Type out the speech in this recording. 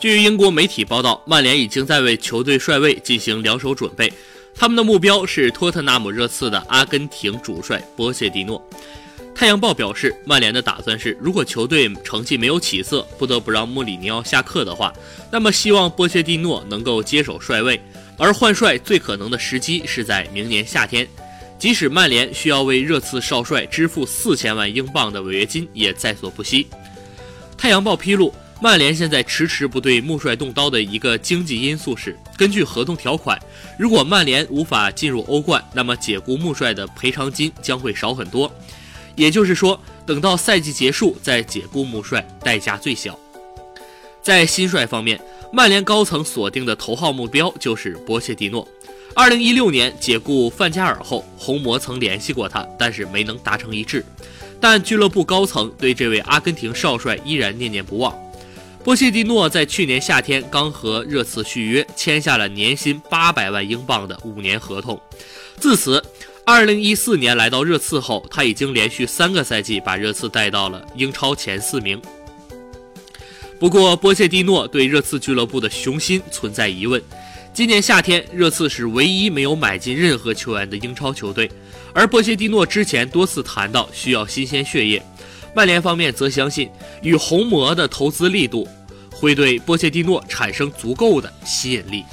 据英国媒体报道，曼联已经在为球队帅位进行两手准备，他们的目标是托特纳姆热刺的阿根廷主帅波切蒂诺。太阳报表示，曼联的打算是，如果球队成绩没有起色，不得不让穆里尼奥下课的话，那么希望波切蒂诺能够接手帅位。而换帅最可能的时机是在明年夏天，即使曼联需要为热刺少帅支付四千万英镑的违约金，也在所不惜。太阳报披露，曼联现在迟迟不对穆帅动刀的一个经济因素是，根据合同条款，如果曼联无法进入欧冠，那么解雇穆帅的赔偿金将会少很多。也就是说，等到赛季结束再解雇穆帅，代价最小。在新帅方面，曼联高层锁定的头号目标就是波切蒂诺。二零一六年解雇范加尔后，红魔曾联系过他，但是没能达成一致。但俱乐部高层对这位阿根廷少帅依然念念不忘。波切蒂诺在去年夏天刚和热刺续约，签下了年薪八百万英镑的五年合同。自此，二零一四年来到热刺后，他已经连续三个赛季把热刺带到了英超前四名。不过，波切蒂诺对热刺俱乐部的雄心存在疑问。今年夏天，热刺是唯一没有买进任何球员的英超球队，而波切蒂诺之前多次谈到需要新鲜血液。曼联方面则相信，与红魔的投资力度会对波切蒂诺产生足够的吸引力。